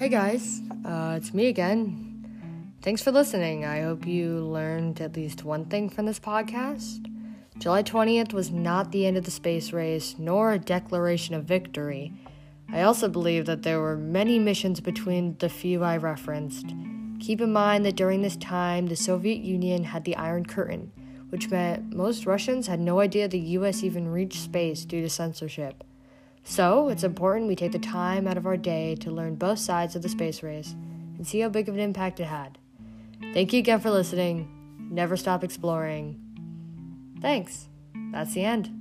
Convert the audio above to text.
Hey guys, uh, it's me again. Thanks for listening. I hope you learned at least one thing from this podcast. July 20th was not the end of the space race, nor a declaration of victory. I also believe that there were many missions between the few I referenced. Keep in mind that during this time, the Soviet Union had the Iron Curtain, which meant most Russians had no idea the US even reached space due to censorship. So, it's important we take the time out of our day to learn both sides of the space race and see how big of an impact it had. Thank you again for listening. Never stop exploring. Thanks. That's the end.